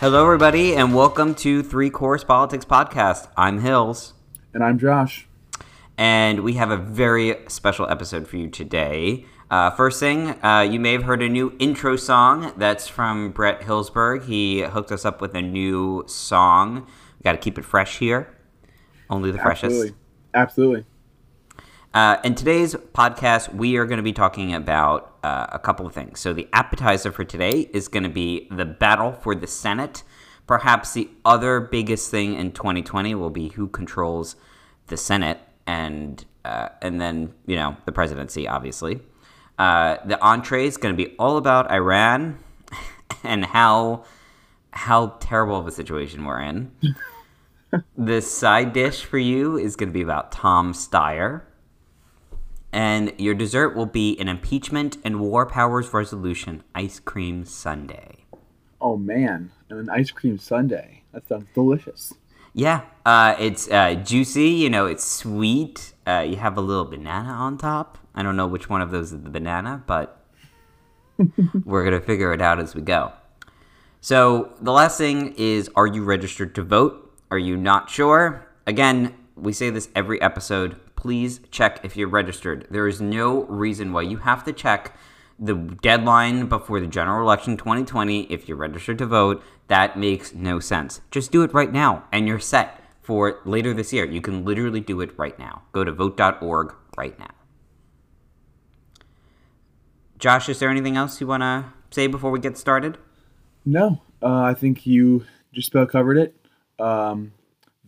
Hello, everybody, and welcome to Three Course Politics Podcast. I'm Hills, And I'm Josh. and we have a very special episode for you today. Uh, first thing, uh, you may have heard a new intro song that's from Brett Hillsberg. He hooked us up with a new song. We got to keep it fresh here, only the freshest. Absolutely. Uh, in today's podcast, we are going to be talking about uh, a couple of things. So, the appetizer for today is going to be the battle for the Senate. Perhaps the other biggest thing in 2020 will be who controls the Senate, and uh, and then you know the presidency, obviously. Uh, the entree is going to be all about Iran and how how terrible of a situation we're in. the side dish for you is going to be about Tom Steyer. And your dessert will be an impeachment and war powers resolution ice cream sundae. Oh man, an ice cream sundae. That sounds delicious. Yeah, uh, it's uh, juicy. You know, it's sweet. Uh, you have a little banana on top. I don't know which one of those is the banana, but we're gonna figure it out as we go. So the last thing is, are you registered to vote? Are you not sure? Again, we say this every episode. Please check if you're registered. There is no reason why you have to check the deadline before the general election 2020 if you're registered to vote. That makes no sense. Just do it right now and you're set for later this year. You can literally do it right now. Go to vote.org right now. Josh, is there anything else you want to say before we get started? No, uh, I think you just about covered it. Um,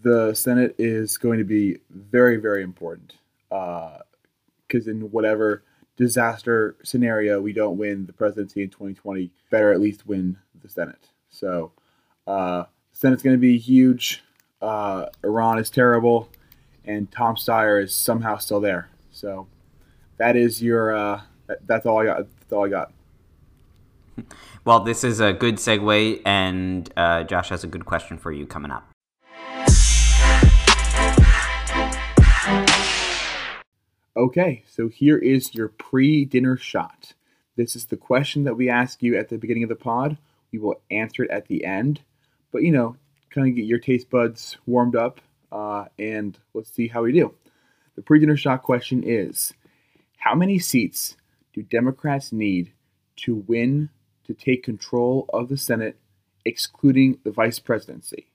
the Senate is going to be very, very important because in whatever disaster scenario we don't win the presidency in 2020, better at least win the Senate. So uh, Senate's going to be huge. Uh, Iran is terrible, and Tom Steyer is somehow still there. So that is your. Uh, that, that's all I got. That's all I got. Well, this is a good segue, and uh, Josh has a good question for you coming up. Okay, so here is your pre dinner shot. This is the question that we ask you at the beginning of the pod. We will answer it at the end. But, you know, kind of get your taste buds warmed up, uh, and let's see how we do. The pre dinner shot question is How many seats do Democrats need to win to take control of the Senate, excluding the vice presidency?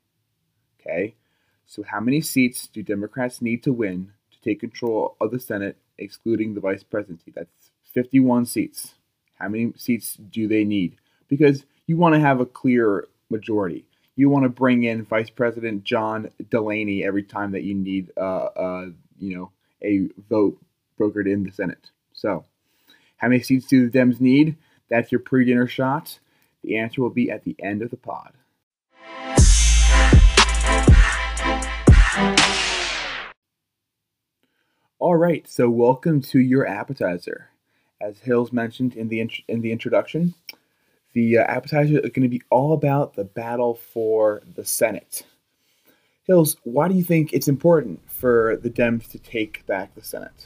Okay, so how many seats do Democrats need to win take control of the Senate, excluding the vice presidency? That's 51 seats. How many seats do they need? Because you want to have a clear majority. You want to bring in Vice President John Delaney every time that you need, uh, uh, you know, a vote brokered in the Senate. So, how many seats do the Dems need? That's your pre-dinner shot. The answer will be at the end of the pod. All right, so welcome to your appetizer. As Hills mentioned in the int- in the introduction, the uh, appetizer is going to be all about the battle for the Senate. Hills, why do you think it's important for the Dems to take back the Senate?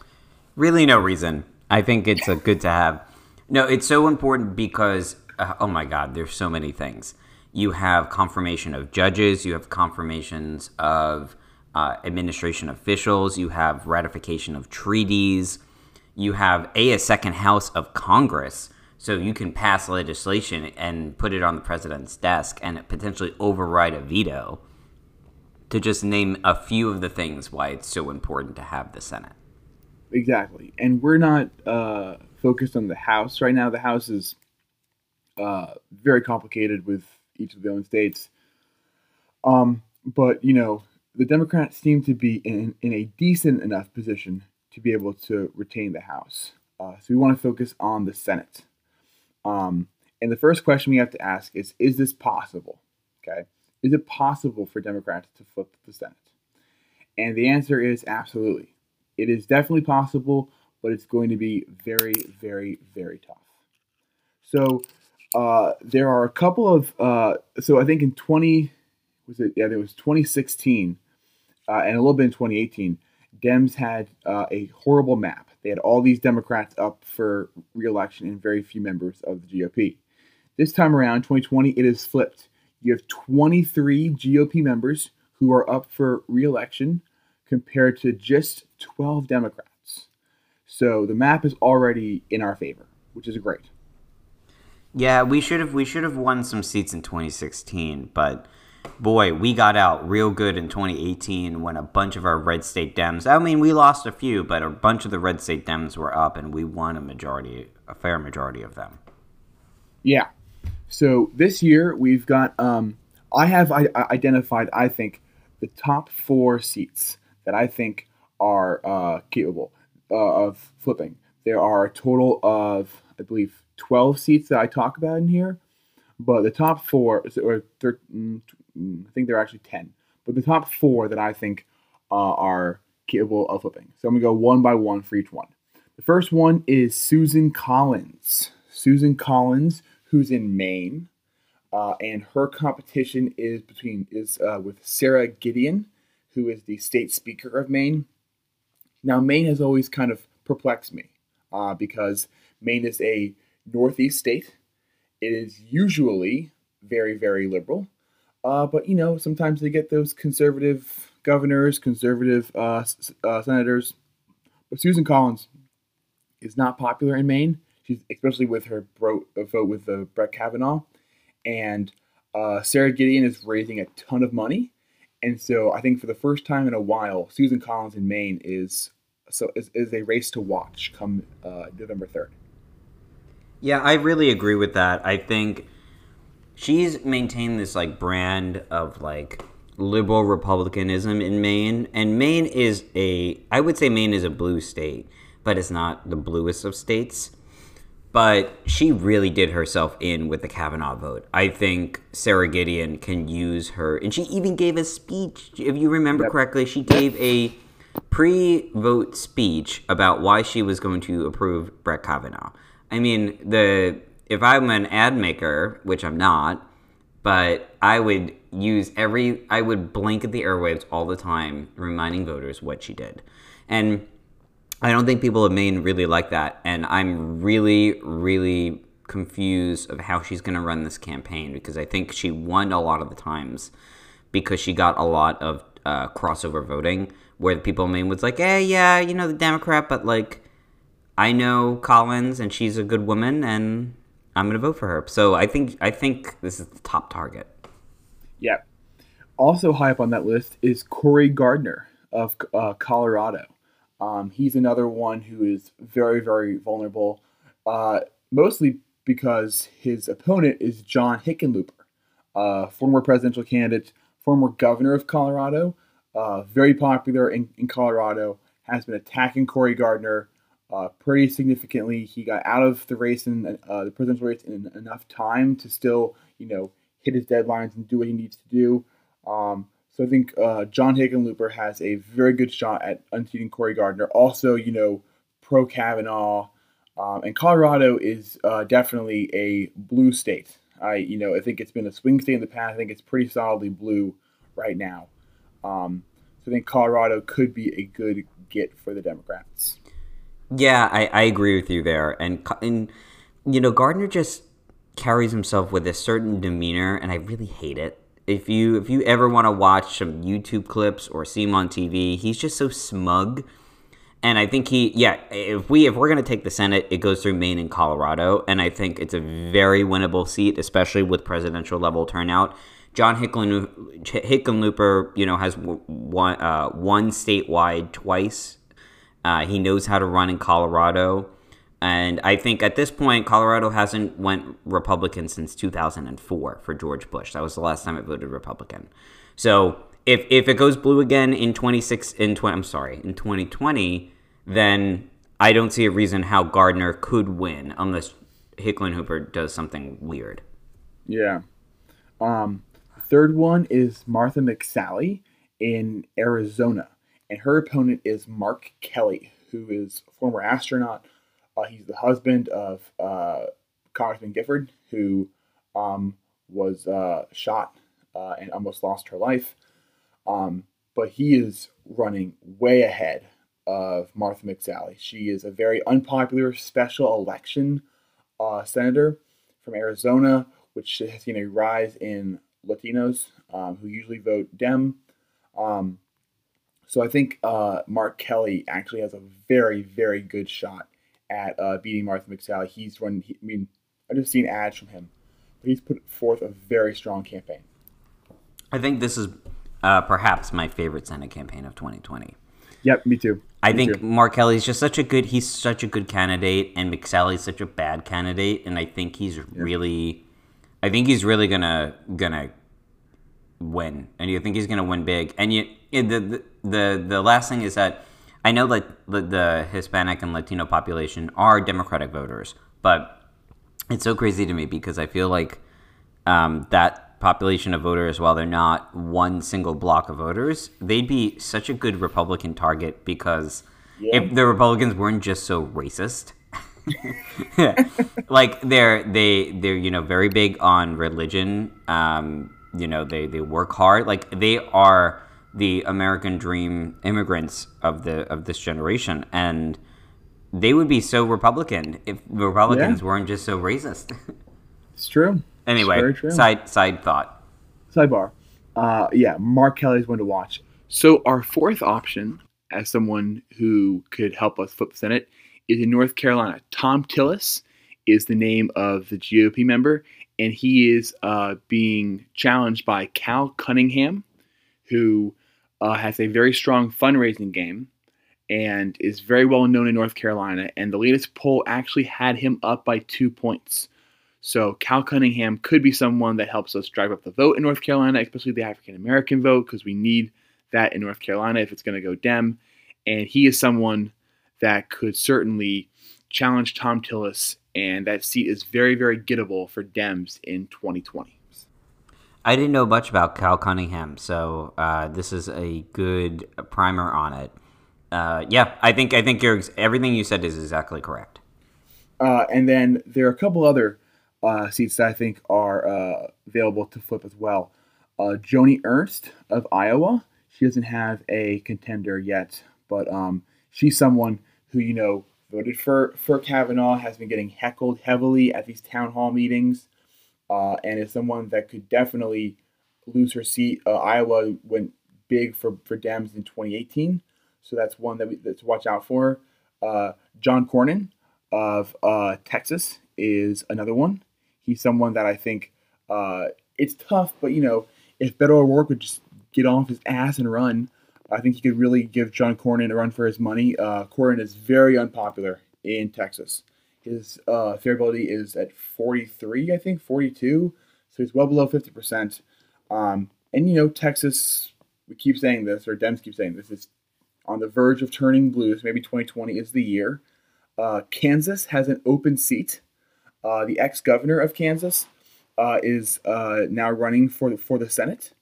Really, no reason. I think it's a good to have. No, it's so important because uh, oh my God, there's so many things. You have confirmation of judges. You have confirmations of uh, administration officials. You have ratification of treaties. You have a, a second house of Congress, so you can pass legislation and put it on the president's desk and potentially override a veto. To just name a few of the things why it's so important to have the Senate. Exactly, and we're not uh, focused on the House right now. The House is uh, very complicated with each of the own states. Um, but you know, the Democrats seem to be in, in a decent enough position to be able to retain the House. Uh, so we want to focus on the Senate. Um, and the first question we have to ask is: Is this possible? Okay, is it possible for Democrats to flip the Senate? And the answer is absolutely. It is definitely possible, but it's going to be very, very, very tough. So uh, there are a couple of uh, so I think in 20 was it yeah there was 2016 uh, and a little bit in 2018 Dems had uh, a horrible map. They had all these Democrats up for reelection and very few members of the GOP. This time around, 2020, it is flipped. you have 23 GOP members who are up for reelection compared to just 12 Democrats. So the map is already in our favor, which is great. Yeah, we should have we should have won some seats in 2016, but boy, we got out real good in 2018 when a bunch of our red state Dems. I mean, we lost a few, but a bunch of the red state Dems were up, and we won a majority, a fair majority of them. Yeah. So this year we've got. Um, I have I, identified. I think the top four seats that I think are uh, capable uh, of flipping. There are a total of, I believe, 12 seats that I talk about in here, but the top four, or 13, I think they're actually 10, but the top four that I think uh, are capable of flipping. So I'm going to go one by one for each one. The first one is Susan Collins. Susan Collins, who's in Maine, uh, and her competition is between is uh, with Sara Gideon, who is the state speaker of Maine. Now, Maine has always kind of perplexed me uh, because Maine is a northeast state. It is usually very, very liberal, uh, but you know sometimes they get those conservative governors, conservative uh, uh, senators. But Susan Collins is not popular in Maine. She's especially with her bro- uh, vote with uh, Brett Kavanaugh, and uh, Sara Gideon is raising a ton of money, and so I think for the first time in a while, Susan Collins in Maine is so is, is a race to watch come uh, November third. Yeah, I really agree with that. I think she's maintained this like brand of like liberal republicanism in Maine, and Maine is a I would say Maine is a blue state, but it's not the bluest of states. But she really did herself in with the Kavanaugh vote. I think Sara Gideon can use her, and she even gave a speech. If you remember yep. correctly, she gave a pre-vote speech about why she was going to approve Brett Kavanaugh. I mean, the if I'm an ad maker, which I'm not, but I would use every I would blink at the airwaves all the time, reminding voters what she did. And I don't think people of Maine really like that, and I'm really, really confused of how she's going to run this campaign because I think she won a lot of the times because she got a lot of uh, crossover voting where the people in Maine was like, "Hey, yeah, you know the Democrat, but like I know Collins and she's a good woman and I'm to vote for her." So I think I think this is the top target. Yeah. Also high up on that list is Cory Gardner of uh, Colorado. Um, he's another one who is very, very vulnerable, uh, mostly because his opponent is John Hickenlooper, uh, former presidential candidate, former governor of Colorado, uh, very popular in, in Colorado, has been attacking Cory Gardner uh, pretty significantly. He got out of the race in uh, the presidential race in enough time to still, you know, hit his deadlines and do what he needs to do. Um, so I think uh, John Hickenlooper has a very good shot at unseating Cory Gardner. Also, you know, pro Kavanaugh, um, and Colorado is uh, definitely a blue state. I, you know, I think it's been a swing state in the past. I think it's pretty solidly blue right now. Um, so I think Colorado could be a good get for the Democrats. Yeah, I, I agree with you there, and and you know Gardner just carries himself with a certain demeanor, and I really hate it if you if you ever want to watch some YouTube clips or see him on TV, he's just so smug. And I think he, yeah, if we if we're gonna take the Senate, it goes through Maine and Colorado, and I think it's a very winnable seat, especially with presidential level turnout. John Hickenlooper, you know, has won, uh, one statewide twice. Uh, he knows how to run in Colorado. And I think at this point, Colorado hasn't went Republican since 2004 for George Bush. That was the last time it voted Republican. So if if it goes blue again in 26 in 20, I'm sorry in 2020, then I don't see a reason how Gardner could win unless Hickenlooper does something weird. Yeah. Um, third one is Martha McSally in Arizona, and her opponent is Mark Kelly, who is a former astronaut uh, he's the husband of uh, Congressman Gifford, who um, was uh, shot uh, and almost lost her life. Um, but he is running way ahead of Martha McSally. She is a very unpopular special election uh, senator from Arizona, which has seen a rise in Latinos um, who usually vote Dem. Um, so I think uh, Mark Kelly actually has a very, very good shot at uh, beating Martha McSally. He's run. He, I mean, I've just seen ads from him, but he's put forth a very strong campaign. I think this is uh, perhaps my favorite Senate campaign of 2020. Yep, me too. I Me think too. Mark Kelly's just such a good. He's such a good candidate, and McSally's such a bad candidate, and I think he's really, I think he's really gonna gonna win, and you think he's gonna win big. And you, the the the, the last thing is that I know that the, the Hispanic and Latino population are Democratic voters, but it's so crazy to me because I feel like um, that population of voters, while they're not one single block of voters, they'd be such a good Republican target because Yeah. if the Republicans weren't just so racist. like they're they they're you know very big on religion um you know they they work hard like they are the american dream immigrants of the of this generation and they would be so republican if republicans Yeah. weren't just so racist It's true. anyway very true. side side thought Sidebar. Uh, yeah, Mark Kelly is one to watch. So our fourth option, as someone who could help us flip the Senate, is in North Carolina. Thom Tillis is the name of the GOP member, and he is uh, being challenged by Cal Cunningham, who uh, has a very strong fundraising game and is very well known in North Carolina. And the latest poll actually had him up by two points. So Cal Cunningham could be someone that helps us drive up the vote in North Carolina, especially the African American vote, because we need that in North Carolina if it's going to go Dem. And he is someone that could certainly challenge Thom Tillis, and that seat is very, very gettable for Dems in 2020. i didn't know much about cal cunningham so uh, this is a good primer on it uh, yeah i think i think you're everything you said is exactly correct Uh, and then there are a couple other uh, seats that I think are uh, available to flip as well. Uh, Joni Ernst of Iowa. She doesn't have a contender yet, but um, she's someone who you know voted for for Kavanaugh, has been getting heckled heavily at these town hall meetings, uh, and is someone that could definitely lose her seat. Uh, Iowa went big for for Dems in 2018, so that's one that we that's watch out for. Uh, John Cornyn of uh, Texas is another one. He's someone that I think uh, it's tough, but you know, if Beto O'Rourke would just get off his ass and run, I think he could really give John Cornyn a run for his money. Uh, Cornyn is very unpopular in Texas. His uh, favorability is at 43, I think, 42. So he's well below 50%. Um, and, you know, Texas, we keep saying this, or Dems keep saying this, is on the verge of turning blue. So maybe 2020 is the year. Uh, Kansas has an open seat. Uh, the ex-governor of Kansas uh, is uh, now running for for the Senate,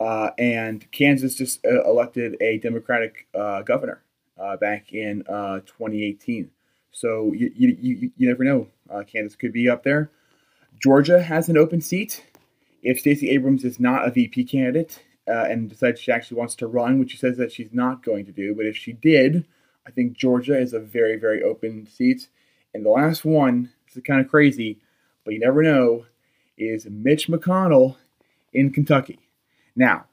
uh, and Kansas just uh, elected a Democratic uh, governor uh, back in uh, 2018. So you, you, you, you never know. Uh, Kansas could be up there. Georgia has an open seat. If Stacey Abrams is not a VP candidate and decides she actually wants to run, which she says that she's not going to do, but if she did, I think Georgia is a very, very open seat. And the last one, this is kind of crazy, but you never know, is Mitch McConnell in Kentucky. Now,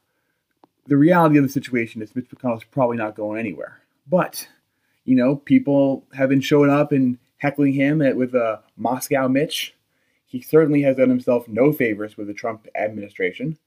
the reality of the situation is Mitch McConnell's probably not going anywhere. But, you know, people have been showing up and heckling him at, with a Moscow Mitch. He certainly has done himself no favors with the Trump administration.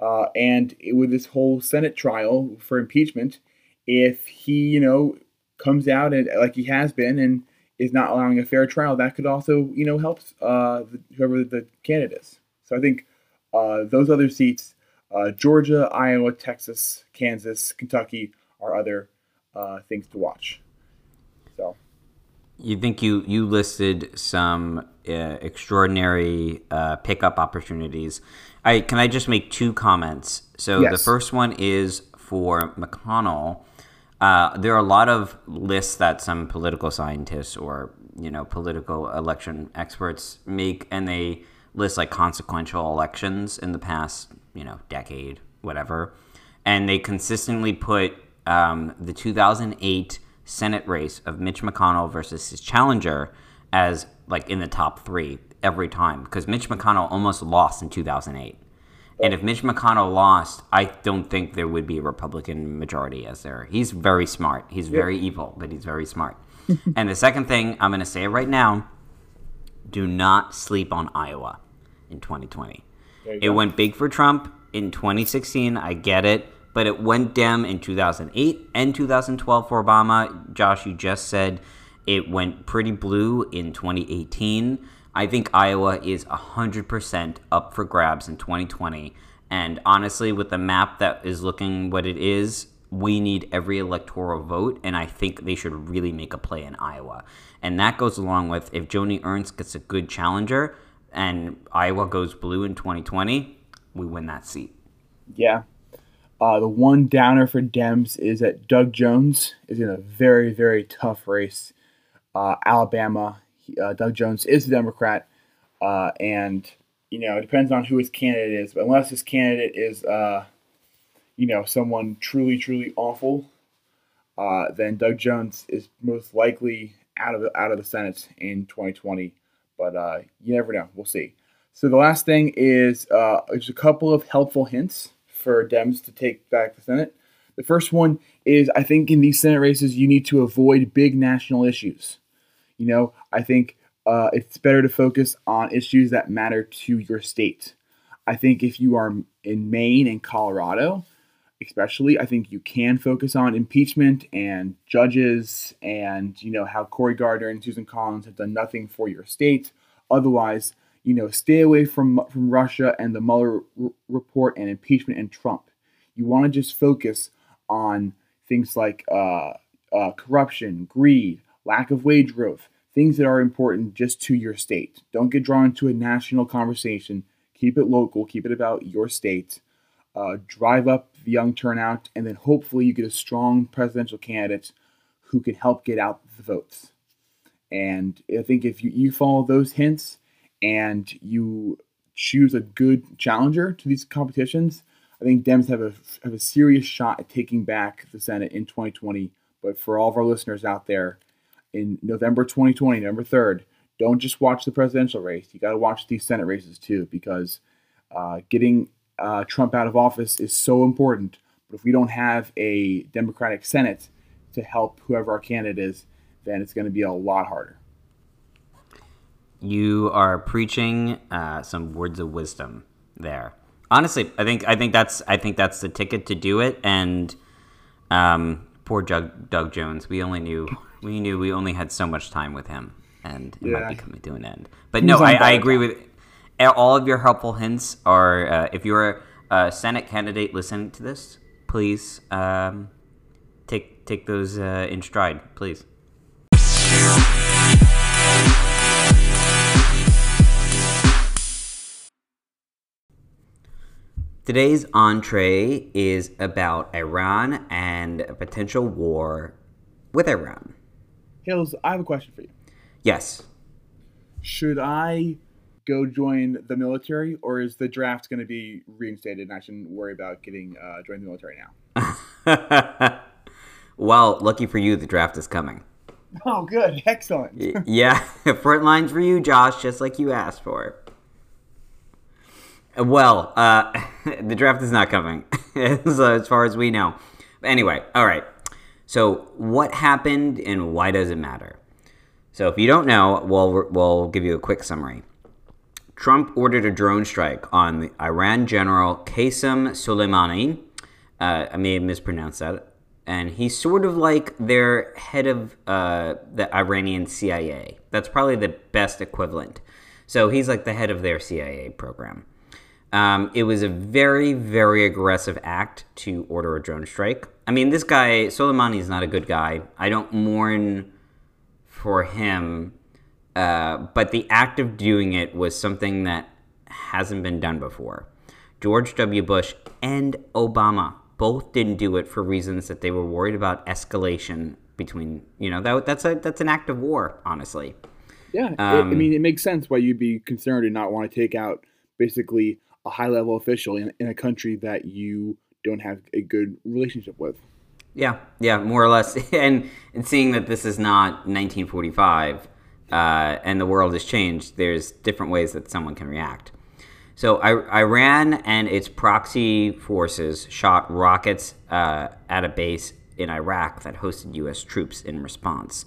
Uh, and with this whole Senate trial for impeachment, if he, you know, comes out and like he has been and is not allowing a fair trial, that could also, you know, help uh, whoever the candidate is. So I think uh, those other seats, uh, Georgia, Iowa, Texas, Kansas, Kentucky, are other uh, things to watch. So You think you you listed some uh, extraordinary uh, pickup opportunities. I can I just make two comments. So the first one is for McConnell. Uh, there are a lot of lists that some political scientists or you know political election experts make, and they list like consequential elections in the past you know decade, whatever, and they consistently put um, the 2008 Senate race of Mitch McConnell versus his challenger as like in the top three every time because Mitch McConnell almost lost in 2008. And if Mitch McConnell lost, I don't think there would be a Republican majority as there. He's very smart. He's very evil, but he's very smart. and the second thing, I'm going to say right now do not sleep on Iowa in 2020. It go. went big for Trump in 2016. I get it. But it went down in 2008 and 2012 for Obama. Josh, you just said it went pretty blue in 2018. I think Iowa is 100% up for grabs in 2020. And honestly, with the map that is looking what it is, we need every electoral vote. And I think they should really make a play in Iowa. And that goes along with if Joni Ernst gets a good challenger and Iowa goes blue in 2020, we win that seat. Yeah. Uh, the one downer for Dems is that Doug Jones is in a very, very tough race. Uh, Alabama, uh, Doug Jones is a Democrat, uh, and you know it depends on who his candidate is. But unless his candidate is, uh, you know, someone truly, truly awful, uh, then Doug Jones is most likely out of the, out of the Senate in 2020. But uh, you never know. We'll see. So the last thing is uh, a couple of helpful hints for Dems to take back the Senate. The first one is I think in these Senate races you need to avoid big national issues. You know, I think uh, it's better to focus on issues that matter to your state. I think if you are in Maine and Colorado, especially, I think you can focus on impeachment and judges and, you know, how Cory Gardner and Susan Collins have done nothing for your state. Otherwise, you know, stay away from, from Russia and the Mueller r- report and impeachment and Trump. You want to just focus on things like uh, uh, corruption, greed, lack of wage growth, things that are important just to your state. Don't get drawn into a national conversation. Keep it local, keep it about your state. Uh, drive up young turnout, and then hopefully you get a strong presidential candidate who can help get out the votes. And I think if you, you follow those hints and you choose a good challenger to these competitions, I think Dems have a have a serious shot at taking back the Senate in 2020. But for all of our listeners out there, in November 2020, November 3rd, don't just watch the presidential race. You got to watch these Senate races too, because uh, getting uh, Trump out of office is so important. But if we don't have a Democratic Senate to help whoever our candidate is, then it's going to be a lot harder. You are preaching uh, some words of wisdom there. Honestly, I think I think that's I think that's the ticket to do it. And um, poor Doug, Doug Jones, we only knew we knew we only had so much time with him, and it Yeah. might be coming to an end. But no, I, I agree with all of your helpful hints. Are uh, if you're a Senate candidate listening to this, please um, take take those uh, in stride, please. Today's entree is about Iran and a potential war with Iran. Hills, I have a question for you. Yes. Should I go join the military, or is the draft going to be reinstated and I shouldn't worry about getting uh, joining the military now? well, lucky for you, the draft is coming. Oh, good, excellent. Yeah, front lines for you, Josh, just like you asked for. Well, uh, the draft is not coming, as, as far as we know. Anyway, all right. So, what happened and why does it matter? So, if you don't know, we'll, we'll give you a quick summary. Trump ordered a drone strike on the Iran general Qasem Soleimani. Uh, I may have mispronounced that. And he's sort of like their head of uh, the Iranian CIA. That's probably the best equivalent. So he's like the head of their CIA program. Um, it was a very, very aggressive act to order a drone strike. I mean, this guy, Soleimani, is not a good guy. I don't mourn for him, uh, but the act of doing it was something that hasn't been done before. George W. Bush and Obama both didn't do it for reasons that they were worried about escalation between, you know, that, that's a that's an act of war, honestly. Yeah, it- Um, I mean, it makes sense why you'd be concerned and not want to take out basically a high level official in, in a country that you don't have a good relationship with. Yeah, yeah, more or less. And, and seeing that this is not 1945 uh, and the world has changed, there's different ways that someone can react. So I, Iran and its proxy forces shot rockets uh, at a base in Iraq that hosted U.S. troops in response,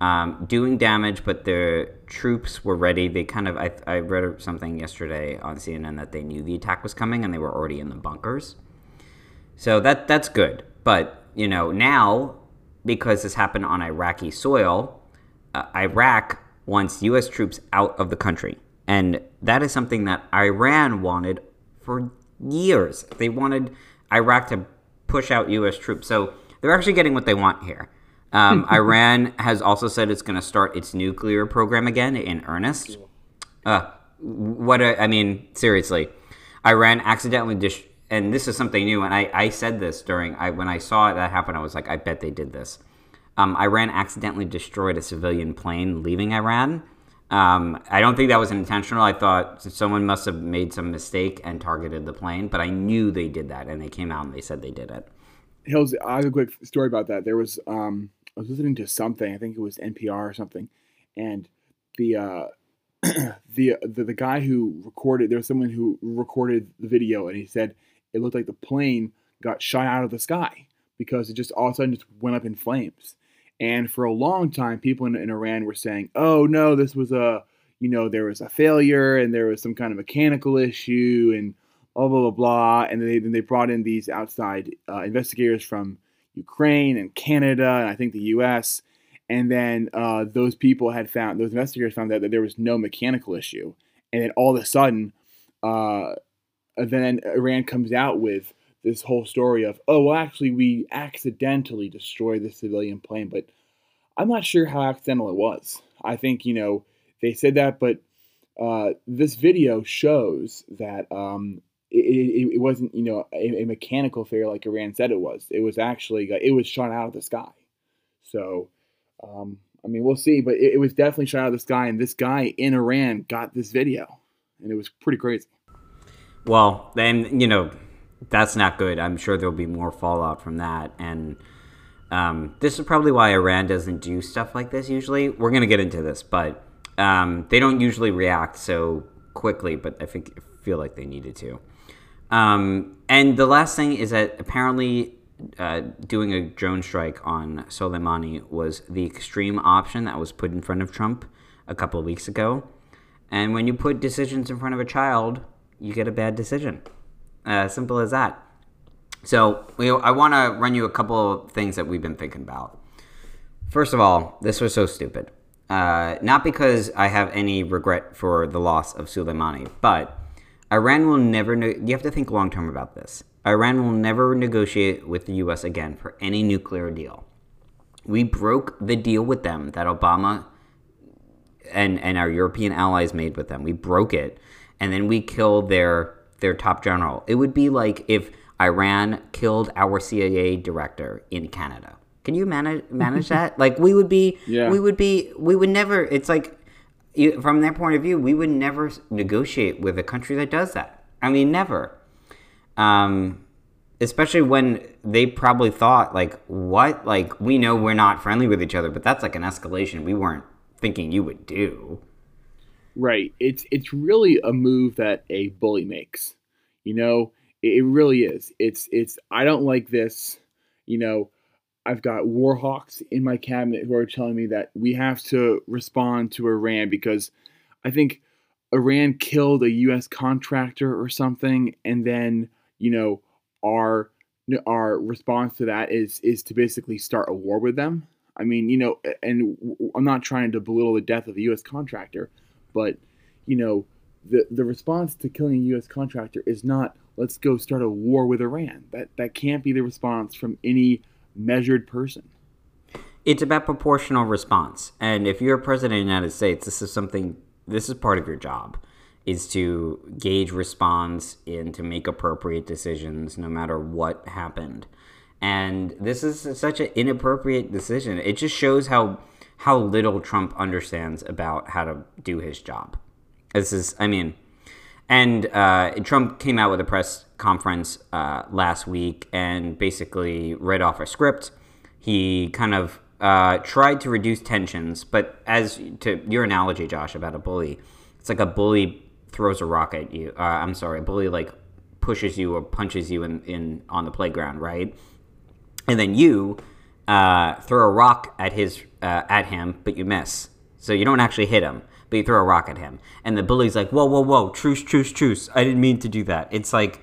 um, doing damage. But the troops were ready. They kind of I, I read something yesterday on CNN that they knew the attack was coming and they were already in the bunkers. So that that's good. But you know now because this happened on Iraqi soil, uh, Iraq wants U.S. troops out of the country. And that is something that Iran wanted for years. They wanted Iraq to push out U.S. troops. So they're actually getting what they want here. Um, Iran has also said it's going to start its nuclear program again in earnest. Uh, what a, I mean, seriously, Iran accidentally dis- and this is something new. And I, I said this during I when I saw that happen, I was like, I bet they did this. Um, Iran accidentally destroyed a civilian plane leaving Iran. Um, I don't think that was intentional. I thought someone must have made some mistake and targeted the plane, but I knew they did that, and they came out and they said they did it. Hills, I have a quick story about that. There was um, I was listening to something. I think it was NPR or something, and the uh, the, the the guy who recorded there was someone who recorded the video, and he said it looked like the plane got shot out of the sky because it just all of a sudden just went up in flames. And for a long time, people in, in Iran were saying, "Oh no, this was a you know there was a failure and there was some kind of mechanical issue and blah blah blah blah." And they then they brought in these outside uh, investigators from Ukraine and Canada and I think the U.S. And then uh, those people had found those investigators found that, that there was no mechanical issue. And then all of a sudden, uh, then Iran comes out with this whole story of, oh, well, actually, we accidentally destroyed the civilian plane, but I'm not sure how accidental it was. I think, you know, they said that, but uh, this video shows that um, it, it, it, wasn't, you know, a, a, mechanical failure like Iran said it was. It was actually, it was shot out of the sky. So, um, I mean, we'll see, but it, it was definitely shot out of the sky, and this guy in Iran got this video, and it was pretty crazy. Well, then, you know, that's not good. I'm sure there'll be more fallout from that. And um, this is probably why Iran doesn't do stuff like this usually. We're going to get into this, but um, they don't usually react so quickly, but I think feel like they needed to. Um, and the last thing is that apparently uh, doing a drone strike on Soleimani was the extreme option that was put in front of Trump a couple of weeks ago. And when you put decisions in front of a child, you get a bad decision. Uh, simple as that. So we, I want to run you a couple of things that we've been thinking about. First of all, this was so stupid. Uh, not because I have any regret for the loss of Soleimani, but Iran will never. Ne- you have to think long term about this. Iran will never negotiate with the U.S. again for any nuclear deal. We broke the deal with them that Obama and and our European allies made with them. We broke it, and then we killed their their top general. It would be like if Iran killed our CIA director in Canada. Can you manage manage that? Like we would be, yeah. we would be, we would never. It's like from their point of view, we would never negotiate with a country that does that. I mean, never. Um, especially when they probably thought like, what? Like we know we're not friendly with each other, but that's like an escalation we weren't thinking you would do. Right. It's it's really a move that a bully makes. You know, it, it really is. It's it's I don't like this. You know, I've got warhawks in my cabinet who are telling me that we have to respond to Iran because I think Iran killed a U.S. contractor or something, and then you know our our response to that is is to basically start a war with them. I mean, you know, and I'm not trying to belittle the death of a U.S. contractor, but you know, the the response to killing a U.S. contractor is not let's go start a war with Iran. That that can't be the response from any measured person. It's about proportional response, and if you're a president of the United States, this is something. This is part of your job, is to gauge response and to make appropriate decisions, no matter what happened. And this is such an inappropriate decision. It just shows how how little Trump understands about how to do his job. This is, I mean, and uh, Trump came out with a press conference uh, last week and basically read off a script. He kind of uh, tried to reduce tensions, but as to your analogy, Josh, about a bully, it's like a bully throws a rock at you. Uh, I'm sorry, a bully like pushes you or punches you in, in on the playground, right? And then you uh, throw a rock at his uh, at him, but you miss. So you don't actually hit him, but you throw a rock at him. And the bully's like, "Whoa, whoa, whoa! Truce, truce, truce! I didn't mean to do that." It's like,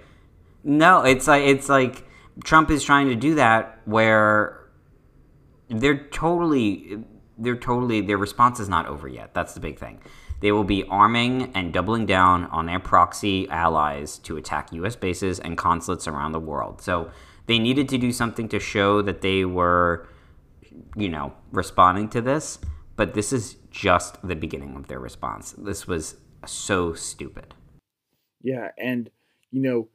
no, it's like it's like Trump is trying to do that where they're totally they're totally their response is not over yet. That's the big thing. They will be arming and doubling down on their proxy allies to attack U.S. bases and consulates around the world. So they needed to do something to show that they were, you know, responding to this. But this is just the beginning of their response. This was so stupid. Yeah, and you know,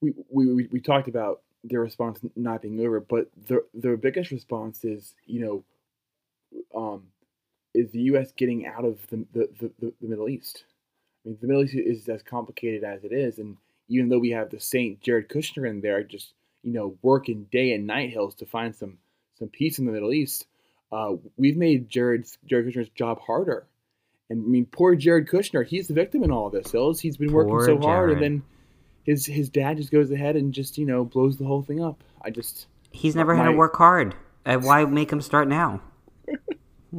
we we we talked about their response not being over, but the their biggest response is you know, um, is the U.S. getting out of the the, the, the Middle East. I mean, the Middle East is as complicated as it is, and even though we have the Saint Jared Kushner in there, just you know, working day and night hills to find some some peace in the Middle East, uh, we've made Jared's Jared Kushner's job harder. And I mean, poor Jared Kushner, he's the victim in all this. Hills, he's been working so hard, and then his his dad just goes ahead and just you know blows the whole thing up. I just he's never my, had to work hard. Uh, why make him start now?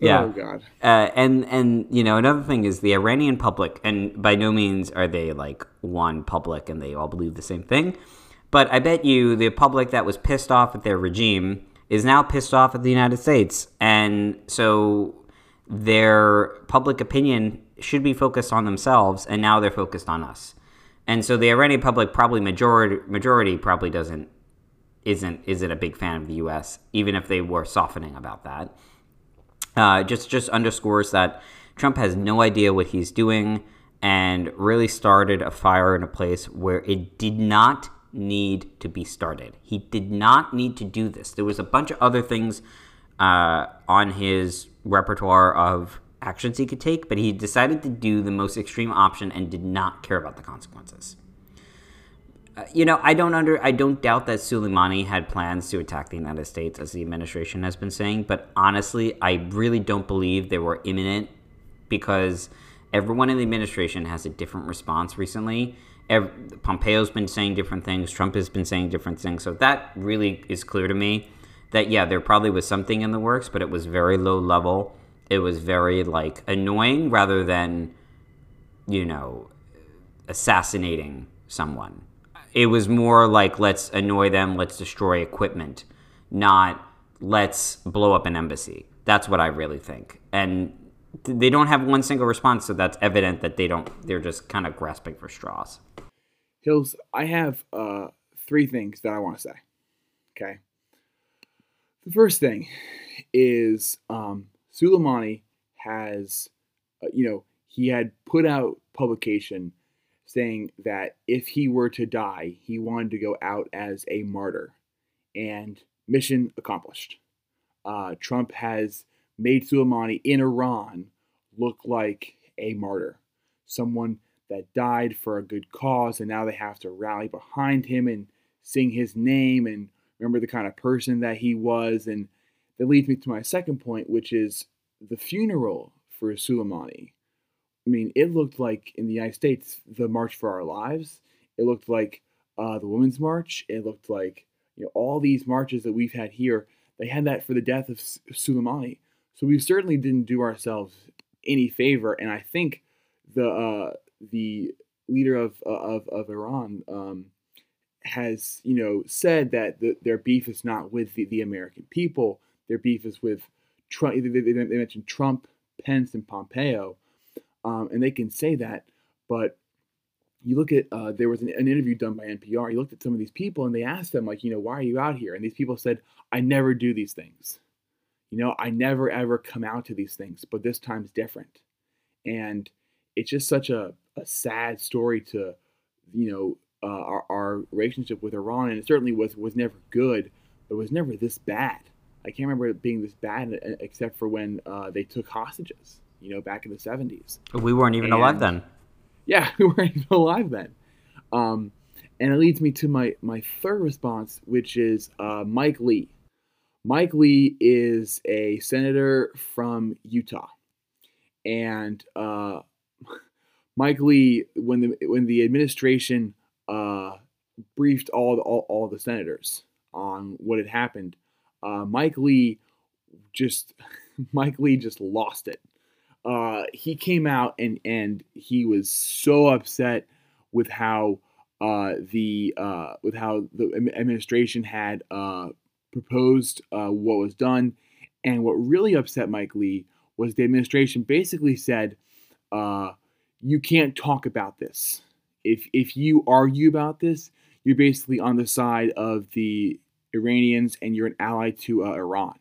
yeah. Oh God. Uh, and and you know another thing is the Iranian public, and by no means are they like one public and they all believe the same thing, but I bet you the public that was pissed off at their regime is now pissed off at the United States, and so their public opinion should be focused on themselves, and now they're focused on us. And so the Iranian public probably majority majority probably doesn't isn't isn't a big fan of the U.S. even if they were softening about that. Uh, just just underscores that Trump has no idea what he's doing and really started a fire in a place where it did not need to be started. He did not need to do this. There was a bunch of other things uh, on his repertoire of actions he could take, but he decided to do the most extreme option and did not care about the consequences. Uh, you know, I don't under I don't doubt that Soleimani had plans to attack the United States, as the administration has been saying. But honestly, I really don't believe they were imminent because everyone in the administration has a different response recently. Every, Pompeo's been saying different things. Trump has been saying different things. So that really is clear to me that yeah, there probably was something in the works, but it was very low level it was very like annoying rather than you know assassinating someone it was more like let's annoy them let's destroy equipment not let's blow up an embassy that's what i really think and they don't have one single response so that's evident that they don't they're just kind of grasping for straws hills i have uh three things that i want to say okay the first thing is um Soleimani has, uh, you know, he had put out publication saying that if he were to die, he wanted to go out as a martyr, and mission accomplished. Uh, Trump has made Soleimani in Iran look like a martyr, someone that died for a good cause, and now they have to rally behind him and sing his name and remember the kind of person that he was and that leads me to my second point, which is the funeral for Soleimani. I mean, it looked like in the United States, the March for Our Lives. It looked like uh, the Women's March. It looked like you know all these marches that we've had here. They had that for the death of Soleimani. So we certainly didn't do ourselves any favor. And I think the uh, the leader of uh, of, of Iran um, has you know said that the, their beef is not with the, the American people their beef is with Trump. They, they, they mentioned Trump, Pence, and Pompeo, um, and they can say that. But you look at uh, there was an, an, interview done by NPR. You looked at some of these people, and they asked them like, you know, why are you out here? And these people said, I never do these things. You know, I never ever come out to these things, but this time's different. And it's just such a, a sad story to, you know, uh, our, our relationship with Iran, and it certainly was was never good, but it was never this bad. I can't remember it being this bad uh, except for when uh, they took hostages, you know, back in the 70s. We weren't even and, alive then. Yeah, we weren't even alive then. Um, and it leads me to my, my third response, which is uh, Mike Lee. Mike Lee is a senator from Utah. And uh, Mike Lee, when the when the administration uh, briefed all the, all, all the senators on what had happened, uh, Mike Lee just Mike Lee just lost it. Uh, he came out and and he was so upset with how uh, the uh, with how the administration had uh, proposed uh, what was done, and what really upset Mike Lee was the administration basically said, uh, "You can't talk about this. If if you argue about this, you're basically on the side of the Iranians, and you're an ally to uh, Iran."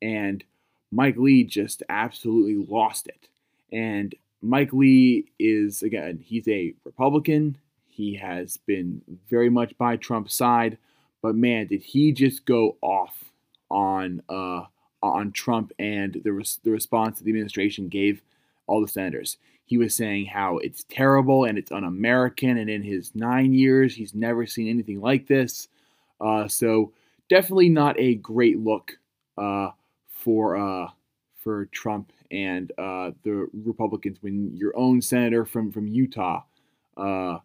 And Mike Lee just absolutely lost it. And Mike Lee is again, he's a Republican. He has been very much by Trump's side, but man, did he just go off on uh, on Trump and the res- the response that the administration gave all the senators. He was saying how it's terrible and it's un-American, and in his nine years, he's never seen anything like this. Uh, so definitely not a great look uh, for uh, for Trump and uh, the Republicans when your own senator from from Utah uh,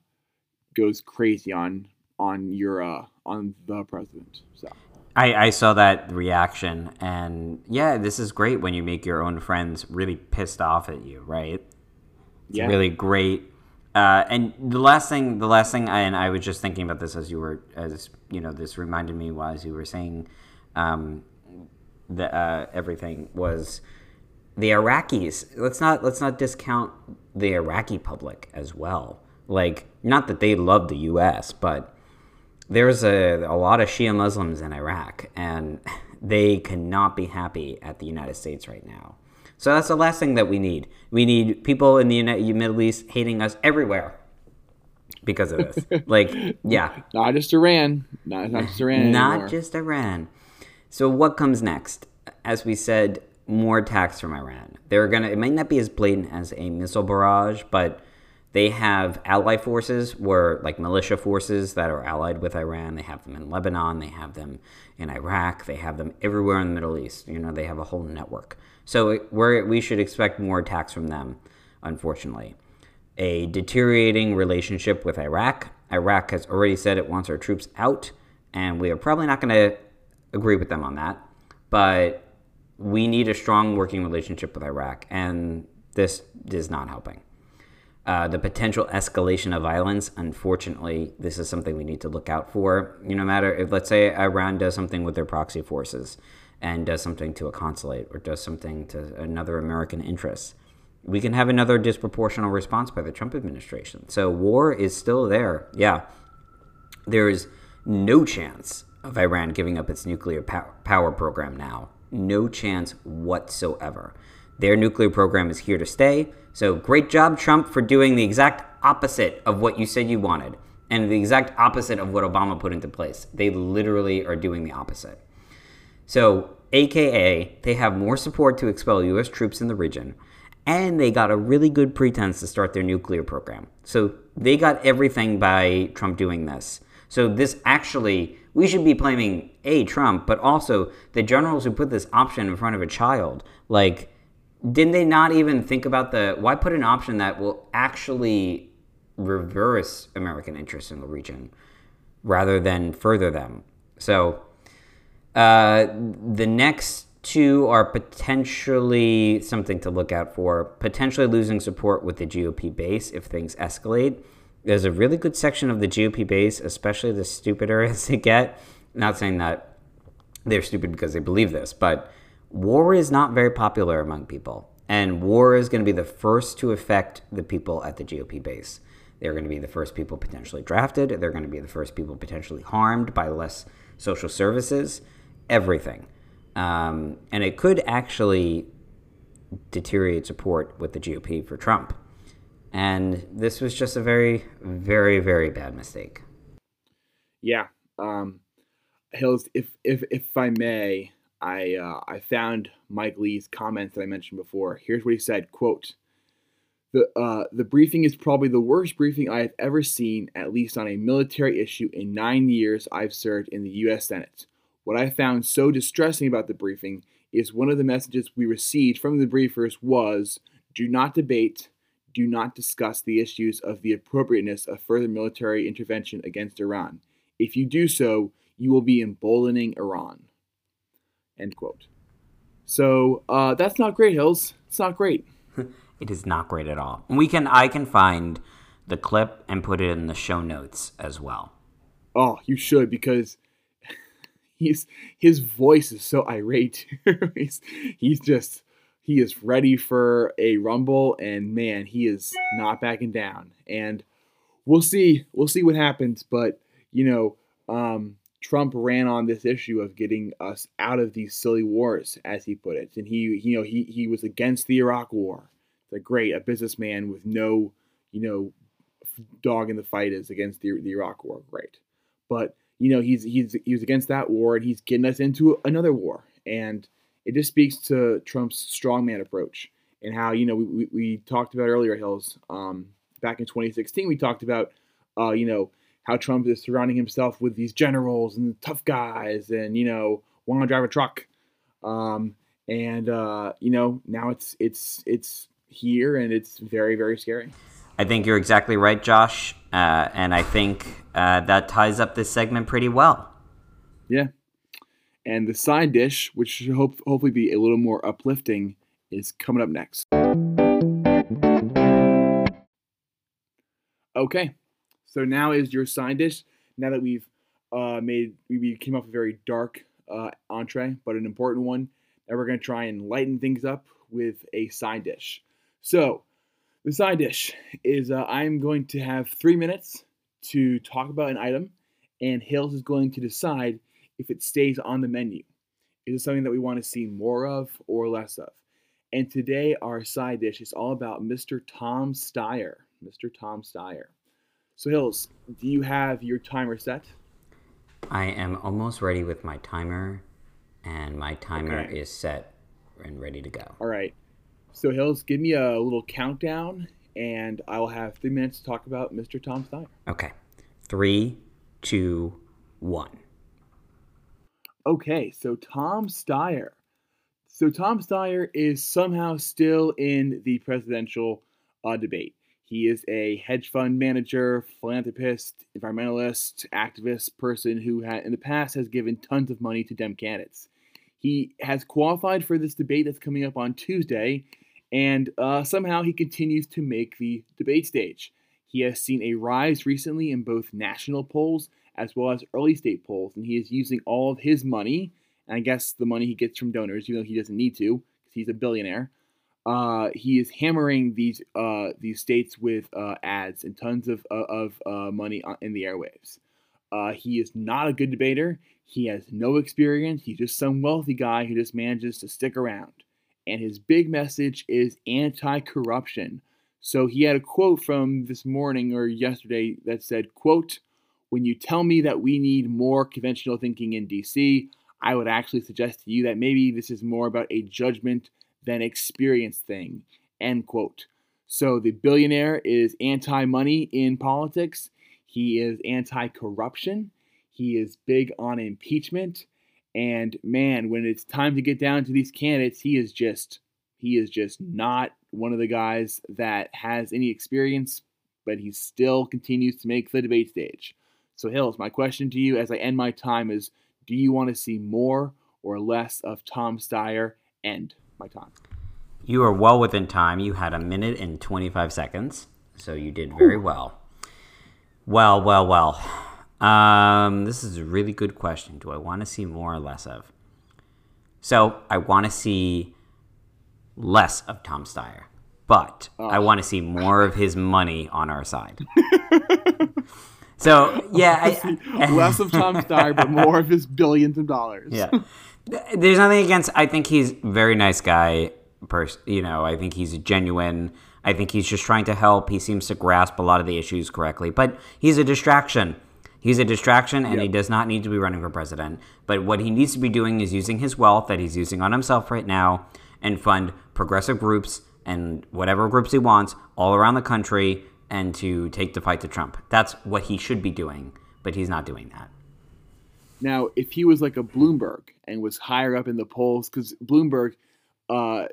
goes crazy on on your uh, on the president. So. I, I saw that reaction, and yeah, this is great when you make your own friends really pissed off at you, right? It's yeah. really great. Uh, and the last thing, the last thing, I, and I was just thinking about this as you were, as you know, this reminded me while as you were saying, um, the uh, everything was the Iraqis. Let's not let's not discount the Iraqi public as well. Like, not that they love the U.S., but there's a, a lot of Shia Muslims in Iraq, and they cannot be happy at the United States right now. So that's the last thing that we need. We need people in the United, Middle East hating us everywhere because of this. like, yeah, not just Iran, not, not just Iran, not anymore. just Iran. So what comes next? As we said, more attacks from Iran. They're gonna. It might not be as blatant as a missile barrage, but they have ally forces where like militia forces that are allied with Iran. They have them in Lebanon. They have them in Iraq. They have them everywhere in the Middle East. You know, they have a whole network. So we we should expect more attacks from them. Unfortunately, a deteriorating relationship with Iraq. Iraq has already said it wants our troops out, and we are probably not going to agree with them on that. But we need a strong working relationship with Iraq, and this is not helping. Uh, the potential escalation of violence, unfortunately, this is something we need to look out for. You know, no matter if, let's say, Iran does something with their proxy forces and does something to a consulate or does something to another American interest, we can have another disproportional response by the Trump administration. So war is still there. Yeah. There is no chance of Iran giving up its nuclear power program now. No chance whatsoever. Their nuclear program is here to stay. So great job, Trump, for doing the exact opposite of what you said you wanted and the exact opposite of what Obama put into place. They literally are doing the opposite. So, AKA, they have more support to expel U.S. troops in the region, and they got a really good pretense to start their nuclear program. So, they got everything by Trump doing this. So, this actually we should be blaming a Trump, but also the generals who put this option in front of a child. Like, did they not even think about the why put an option that will actually reverse American interests in the region rather than further them? So, uh, the next two are potentially something to look out for. Potentially losing support with the GOP base if things escalate there's a really good section of the GOP base, especially the stupider as they get. Not saying that they're stupid because they believe this, but war is not very popular among people. And war is going to be the first to affect the people at the GOP base. They're going to be the first people potentially drafted. They're going to be the first people potentially harmed by less social services, everything. Um, and it could actually deteriorate support with the GOP for Trump. And this was just a very, very, very bad mistake. Yeah. Um, Hills, if, if, if I may, I, uh, I found Mike Lee's comments that I mentioned before. Here's what he said, quote, the, uh, the briefing is probably the worst briefing I have ever seen, at least on a military issue in nine years I've served in the U.S. Senate. What I found so distressing about the briefing is one of the messages we received from the briefers was do not debate, do not discuss the issues of the appropriateness of further military intervention against Iran. If you do so, you will be emboldening Iran. End quote. So uh, that's not great, Hills. It's not great. it is not great at all. We can I can find the clip and put it in the show notes as well. Oh, you should because he's his voice is so irate. he's he's just he is ready for a rumble and man, he is not backing down. And we'll see we'll see what happens, but you know, um, Trump ran on this issue of getting us out of these silly wars, as he put it, and he, you know, he he was against the Iraq War. It's great, a businessman with no, you know, dog in the fight is against the, the Iraq War. Great, but you know he's he's he was against that war and he's getting us into another war, and it just speaks to Trump's strongman approach and how you know we, we, we talked about earlier Hills um, back in 2016 we talked about uh, you know how Trump is surrounding himself with these generals and tough guys and you know want to drive a truck um, and uh, you know now it's it's it's here and it's very very scary I think you're exactly right, Josh. Uh, and I think uh, that ties up this segment pretty well. Yeah. And the side dish, which should hope, hopefully be a little more uplifting, is coming up next. Okay. So now is your side dish. Now that we've uh, made, we came off a very dark uh, entree, but an important one. Now we're going to try and lighten things up with a side dish. So, the side dish is uh, I'm going to have three minutes to talk about an item, and Hales is going to decide if it stays on the menu. Is it something that we want to see more of or less of? And today, our side dish is all about Mr. Tom Steyer. Mr. Tom Steyer. So, Hills, do you have your timer set? I am almost ready with my timer, and my timer okay. is set and ready to go. All right. So, Hills, give me a little countdown, and I will have three minutes to talk about Mr. Tom Steyer. Okay. Three, two, one. Okay, so Tom Steyer. So, Tom Steyer is somehow still in the presidential uh, debate. He is a hedge fund manager, philanthropist, environmentalist, activist person who had, in the past has given tons of money to Dem candidates. He has qualified for this debate that's coming up on Tuesday, and uh, somehow he continues to make the debate stage. He has seen a rise recently in both national polls as well as early state polls, and he is using all of his money, and I guess the money he gets from donors, even though he doesn't need to, because he's a billionaire. Uh, he is hammering these uh, these states with uh, ads and tons of uh, of uh, money in the airwaves. Uh, he is not a good debater. He has no experience. He's just some wealthy guy who just manages to stick around and his big message is anti corruption. So he had a quote from this morning or yesterday that said, quote, when you tell me that we need more conventional thinking in DC, I would actually suggest to you that maybe this is more about a judgment than experience thing. End quote. So the billionaire is anti money in politics. He is anti corruption. He is big on impeachment. And man, when it's time to get down to these candidates, he is just he is just not one of the guys that has any experience, but he still continues to make the debate stage. So Hills, my question to you as I end my time is do you want to see more or less of Tom Steyer? End my time. You are well within time. You had a minute and 25 seconds, so you did very well. Well, well, well. Um, this is a really good question. Do I want to see more or less of? So I want to see less of Tom Steyer, but oh. I want to see more of his money on our side. so yeah, I, less of Tom Steyer, but more of his billions of dollars. Yeah, there's nothing against. I think he's very nice guy. Person, you know, I think he's genuine. I think he's just trying to help. He seems to grasp a lot of the issues correctly, but he's a distraction. He's a distraction and yep. he does not need to be running for president. But what he needs to be doing is using his wealth that he's using on himself right now and fund progressive groups and whatever groups he wants all around the country and to take the fight to Trump. That's what he should be doing, but he's not doing that. Now, if he was like a Bloomberg and was higher up in the polls, because Bloomberg, uh,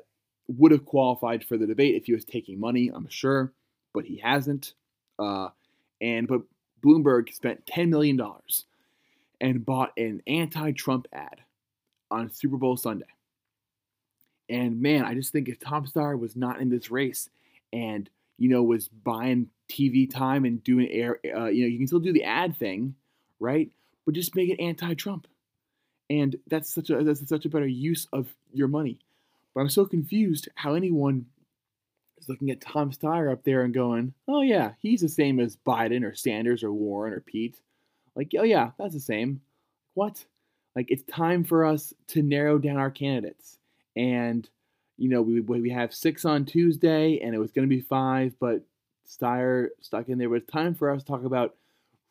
would have qualified for the debate if he was taking money, I'm sure, but he hasn't. Uh, and but Bloomberg spent $10 million and bought an anti-Trump ad on Super Bowl Sunday. And man, I just think if Tom Steyer was not in this race and you know was buying TV time and doing air, uh, you know, you can still do the ad thing, right? But just make it anti-Trump, and that's such a that's such a better use of your money. But I'm so confused how anyone is looking at Tom Steyer up there and going, "Oh yeah, he's the same as Biden or Sanders or Warren or Pete." Like, oh yeah, that's the same. What? Like, it's time for us to narrow down our candidates. And you know, we we have six on Tuesday, and it was going to be five, but Steyer stuck in there. It was time for us to talk about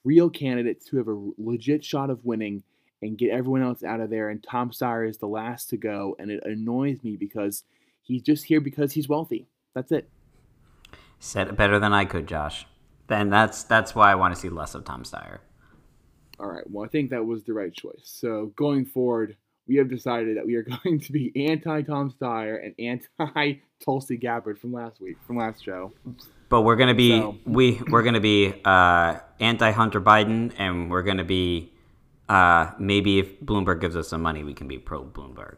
real candidates who have a legit shot of winning and get everyone else out of there. And Tom Steyer is the last to go, and it annoys me because he's just here because he's wealthy. That's it. Said it better than I could, Josh. Then that's that's why I want to see less of Tom Steyer. All right. Well, I think that was the right choice. So going forward, we have decided that we are going to be anti Tom Steyer and anti Tulsi Gabbard from last week, from last show. But we're gonna be so. we we're gonna be uh, anti Hunter Biden, and we're gonna be uh, maybe if Bloomberg gives us some money, we can be pro Bloomberg.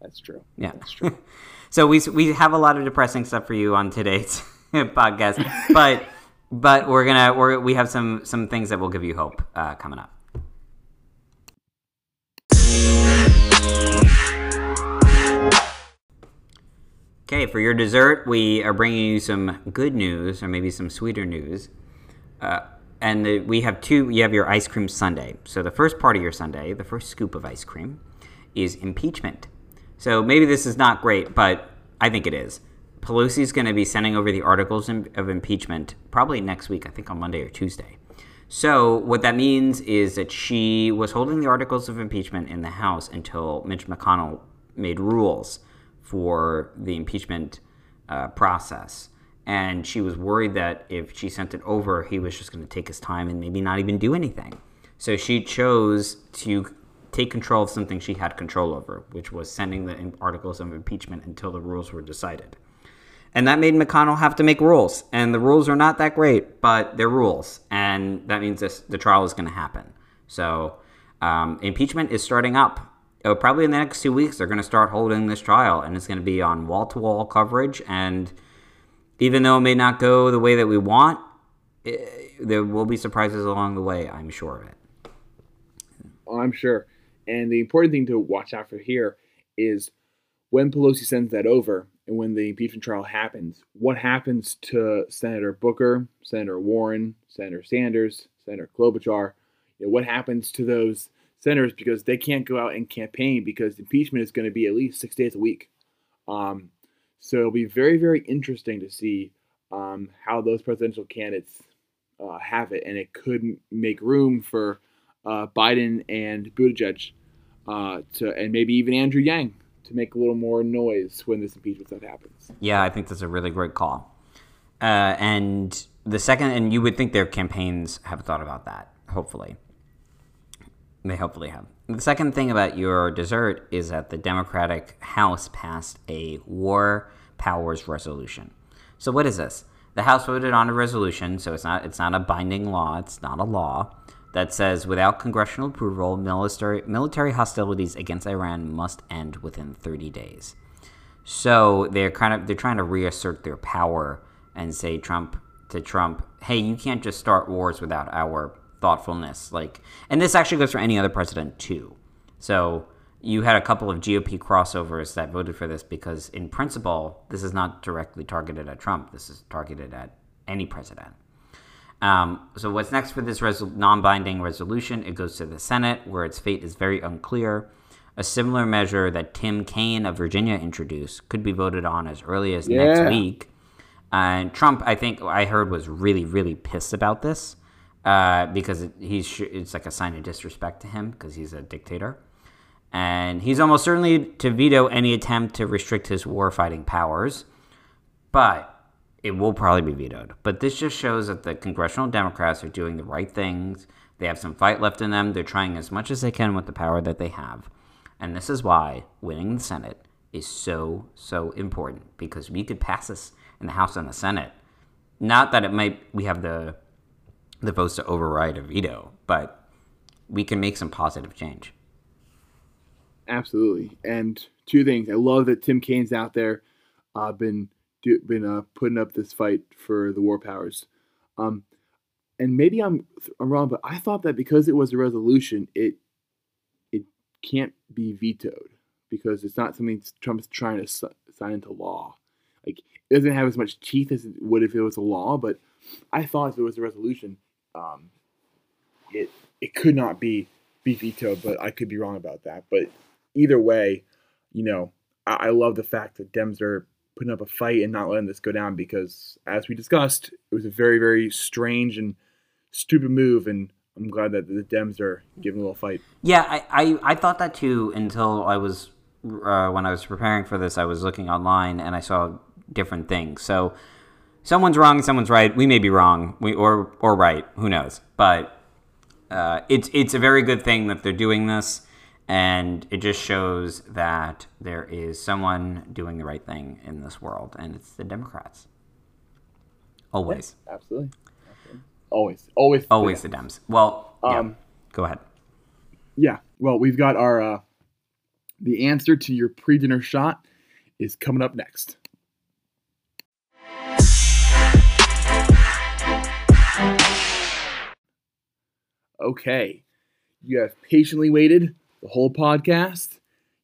That's true. Yeah, that's true. so we we have a lot of depressing stuff for you on today's podcast, but but we're gonna we're, we have some some things that will give you hope uh, coming up. Okay, for your dessert, we are bringing you some good news, or maybe some sweeter news. Uh, and the, we have two. You have your ice cream sundae. So the first part of your sundae, the first scoop of ice cream, is impeachment. So maybe this is not great, but I think it is. Pelosi is going to be sending over the articles of impeachment probably next week. I think on Monday or Tuesday. So what that means is that she was holding the articles of impeachment in the House until Mitch McConnell made rules for the impeachment uh, process. And she was worried that if she sent it over, he was just going to take his time and maybe not even do anything. So she chose to take control of something she had control over, which was sending the articles of impeachment until the rules were decided. And that made McConnell have to make rules. And the rules are not that great, but they're rules. And that means this, the trial is going to happen. So um, impeachment is starting up probably in the next two weeks, they're going to start holding this trial, and it's going to be on wall to wall coverage. And even though it may not go the way that we want, it, eh, there will be surprises along the way. I'm sure of it. I'm sure. And the important thing to watch out for here is when Pelosi sends that over and when the impeachment trial happens, what happens to Senator Booker, Senator Warren, Senator Sanders, Senator Klobuchar? You know, what happens to those senators because they can't go out and campaign because impeachment is going to be at least six days a week. Um, so it'll be very, very interesting to see um, how those presidential candidates uh, have it, and it could make room for uh, Biden and Buttigieg uh, to, and maybe even Andrew Yang to make a little more noise when this impeachment stuff happens. Yeah, I think that's a really great call. Uh, and the second, and you would think their campaigns have thought about that, hopefully. They hopefully have. The second thing about your dessert is that the Democratic House passed a war powers resolution. So what is this? The House voted on a resolution, so it's not it's not a binding law, it's not a law that says without congressional approval, military military hostilities against Iran must end within 30 days. So they're kind of they're trying to reassert their power and say Trump to Trump, "Hey, you can't just start wars without our thoughtfulness. Like, and this actually goes for any other president too. So you had a couple of GOP crossovers that voted for this because, in principle, this is not directly targeted at Trump. This is targeted at any president. Um, so what's next for this resol- non-binding resolution? It goes to the Senate, where its fate is very unclear. A similar measure that Tim Kaine of Virginia introduced could be voted on as early as yeah. next week. And Trump, I think I heard, was really, really pissed about this uh, because he's it's like a sign of disrespect to him because he's a dictator, and he's almost certainly to veto any attempt to restrict his warfighting powers, but it will probably be vetoed. But this just shows that the congressional Democrats are doing the right things. They have some fight left in them. They're trying as much as they can with the power that they have, and this is why winning the Senate is so, so important because we could pass this in the House and the Senate. Not that it might we have the the votes to override a veto, but we can make some positive change. Absolutely. And two things. I love that Tim Kaine's out there, uh, been do, been uh, putting up this fight for the war powers. Um, and maybe I'm I'm wrong, but I thought that because it was a resolution, it it can't be vetoed because it's not something Trump's trying to sign into law. Like it doesn't have as much teeth as it would if it was a law. But I thought if it was a resolution, um, it it could not be be vetoed. But I could be wrong about that. But either way, you know, I, I love the fact that Dems are putting up a fight and not letting this go down because, as we discussed, it was a very very strange and stupid move and I'm glad that the Dems are giving a little fight. Yeah, I, I, I thought that too until I was uh, when I was preparing for this. I was looking online and I saw different things. So someone's wrong, someone's right. We may be wrong, we or or right. Who knows? But uh, it's it's a very good thing that they're doing this, and it just shows that there is someone doing the right thing in this world, and it's the Democrats. Always, yeah, absolutely. Always, always, always the Dems. Well, yeah. Um, go ahead. Yeah. Well, we've got our uh, the answer to your pre-dinner shot is coming up next. Okay, you have patiently waited the whole podcast.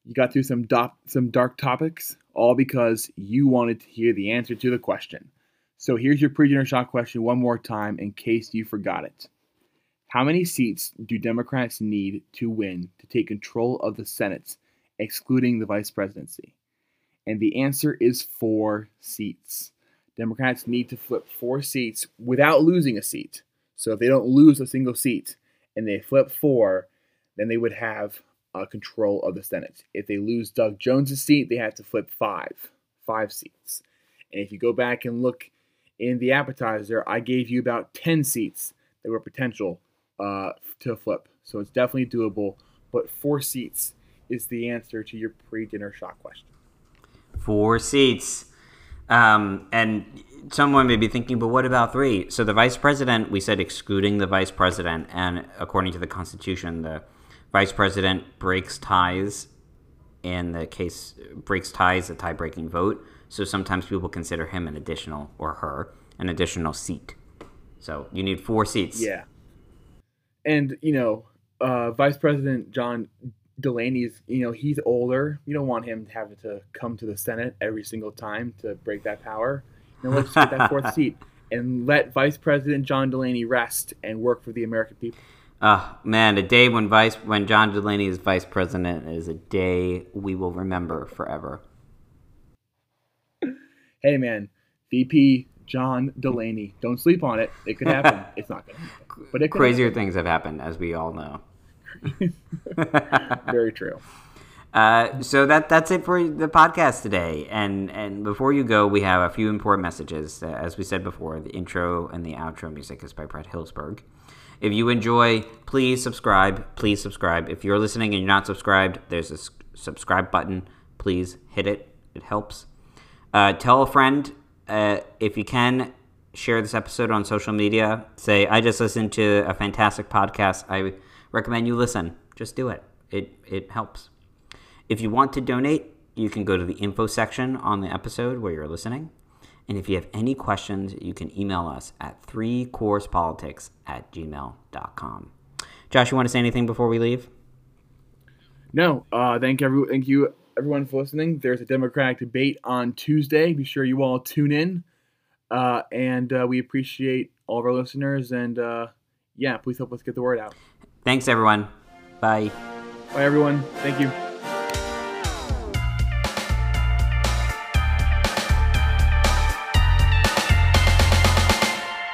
You got through some some dark topics, all because you wanted to hear the answer to the question. So here's your pre-dinner shot question one more time in case you forgot it. How many seats do Democrats need to win to take control of the Senate, excluding the vice presidency? And the answer is four seats. Democrats need to flip four seats without losing a seat. So if they don't lose a single seat and they flip four, then they would have uh, control of the Senate. If they lose Doug Jones' seat, they have to flip five, five seats. And if you go back and look in the appetizer, I gave you about 10 seats that were potential uh, to flip. So it's definitely doable. But four seats is the answer to your pre dinner shot question. Four seats. Um, and someone may be thinking, but what about three? So the vice president, we said excluding the vice president. And according to the Constitution, the vice president breaks ties in the case, breaks ties, a tie breaking vote. So sometimes people consider him an additional, or her, an additional seat. So you need four seats. Yeah. And, you know, uh, Vice President John Delaney's, you know, he's older. You don't want him having to come to the Senate every single time to break that power. Know, let's get that fourth seat and let Vice President John Delaney rest and work for the American people. Oh man, a day when Vice when John Delaney is vice president is a day we will remember forever hey man, VP John Delaney, don't sleep on it. It could happen. it's not going to happen. But it crazier happen. things have happened, as we all know. Very true. Uh, so that that's it for the podcast today. And and before you go, we have a few important messages. Uh, as we said before, the intro and the outro music is by Brett Hillsberg. If you enjoy, please subscribe. Please subscribe. If you're listening and you're not subscribed, there's a subscribe button. Please hit it. It helps. Uh, tell a friend uh, if you can. Share this episode on social media. Say, I just listened to a fantastic podcast. I recommend you listen. Just do it. It it helps. If you want to donate, you can go to the info section on the episode where you're listening. And if you have any questions, you can email us at 3courspolitics at gmail.com. Josh, you want to say anything before we leave? No. Uh, thank, every, thank you everyone for listening. There's a Democratic debate on Tuesday. Be sure you all tune in. Uh, and uh, we appreciate all of our listeners. And uh, yeah, please help us get the word out. Thanks, everyone. Bye. Bye, everyone. Thank you.